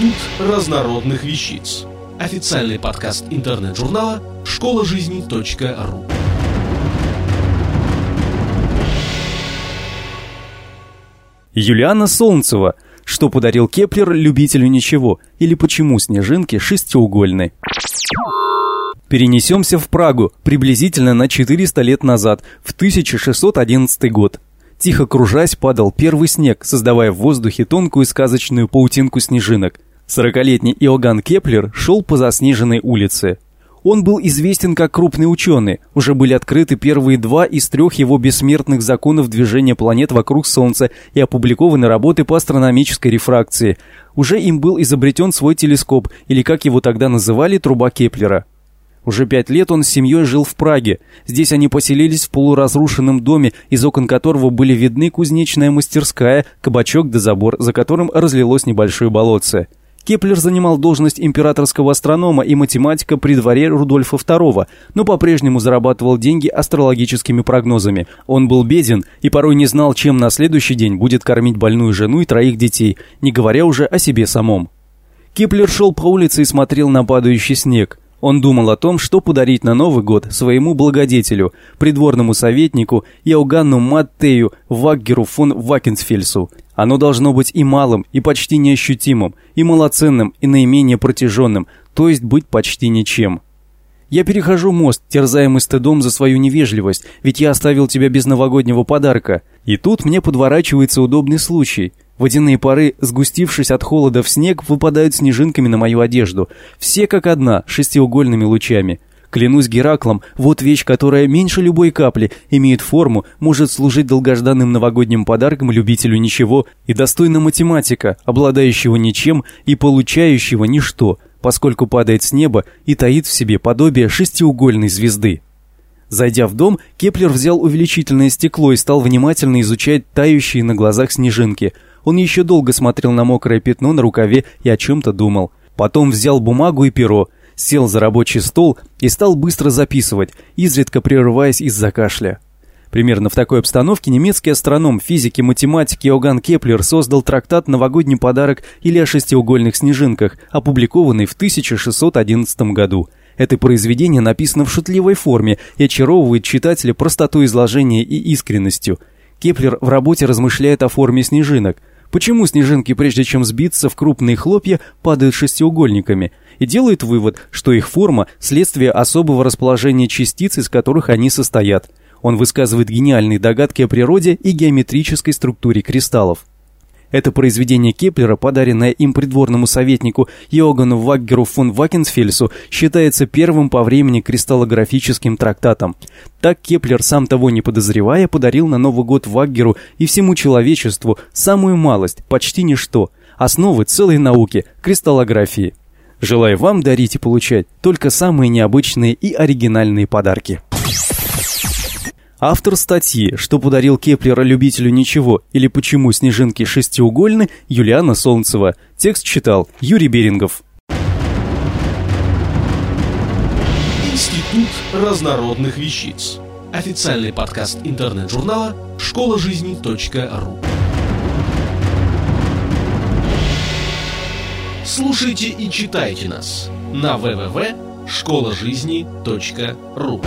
Институт разнородных вещиц. Официальный подкаст интернет-журнала школа жизни .ру. Юлиана Солнцева. Что подарил Кеплер любителю ничего? Или почему снежинки шестиугольны? Перенесемся в Прагу приблизительно на 400 лет назад, в 1611 год. Тихо кружась падал первый снег, создавая в воздухе тонкую сказочную паутинку снежинок. Сорокалетний Иоганн Кеплер шел по заснеженной улице. Он был известен как крупный ученый. Уже были открыты первые два из трех его бессмертных законов движения планет вокруг Солнца и опубликованы работы по астрономической рефракции. Уже им был изобретен свой телескоп, или как его тогда называли, труба Кеплера. Уже пять лет он с семьей жил в Праге. Здесь они поселились в полуразрушенном доме, из окон которого были видны кузнечная мастерская, кабачок да забор, за которым разлилось небольшое болотце. Кеплер занимал должность императорского астронома и математика при дворе Рудольфа II, но по-прежнему зарабатывал деньги астрологическими прогнозами. Он был беден и порой не знал, чем на следующий день будет кормить больную жену и троих детей, не говоря уже о себе самом. Кеплер шел по улице и смотрел на падающий снег. Он думал о том, что подарить на Новый год своему благодетелю, придворному советнику Иоганну Маттею Вакеру фон Вакенфельсу. Оно должно быть и малым, и почти неощутимым, и малоценным, и наименее протяженным, то есть быть почти ничем. Я перехожу мост, терзаемый стыдом за свою невежливость, ведь я оставил тебя без новогоднего подарка. И тут мне подворачивается удобный случай. Водяные пары, сгустившись от холода в снег, выпадают снежинками на мою одежду. Все как одна, шестиугольными лучами. Клянусь Гераклом, вот вещь, которая меньше любой капли, имеет форму, может служить долгожданным новогодним подарком любителю ничего и достойна математика, обладающего ничем и получающего ничто, поскольку падает с неба и таит в себе подобие шестиугольной звезды. Зайдя в дом, Кеплер взял увеличительное стекло и стал внимательно изучать тающие на глазах снежинки – он еще долго смотрел на мокрое пятно на рукаве и о чем-то думал. Потом взял бумагу и перо, сел за рабочий стол и стал быстро записывать, изредка прерываясь из-за кашля. Примерно в такой обстановке немецкий астроном, физик и математик Иоганн Кеплер создал трактат «Новогодний подарок» или о шестиугольных снежинках, опубликованный в 1611 году. Это произведение написано в шутливой форме и очаровывает читателя простотой изложения и искренностью. Кеплер в работе размышляет о форме снежинок – почему снежинки, прежде чем сбиться в крупные хлопья, падают шестиугольниками, и делает вывод, что их форма – следствие особого расположения частиц, из которых они состоят. Он высказывает гениальные догадки о природе и геометрической структуре кристаллов. Это произведение Кеплера, подаренное им придворному советнику Йогану Ваггеру фон Вакенсфельсу, считается первым по времени кристаллографическим трактатом. Так Кеплер, сам того не подозревая, подарил на Новый год Ваггеру и всему человечеству самую малость, почти ничто, основы целой науки – кристаллографии. Желаю вам дарить и получать только самые необычные и оригинальные подарки. Автор статьи «Что подарил Кеплер любителю ничего» или «Почему снежинки шестиугольны» Юлиана Солнцева. Текст читал Юрий Берингов. Институт разнородных вещиц. Официальный подкаст интернет-журнала школа жизни .ру. Слушайте и читайте нас на www.школажизни.ру.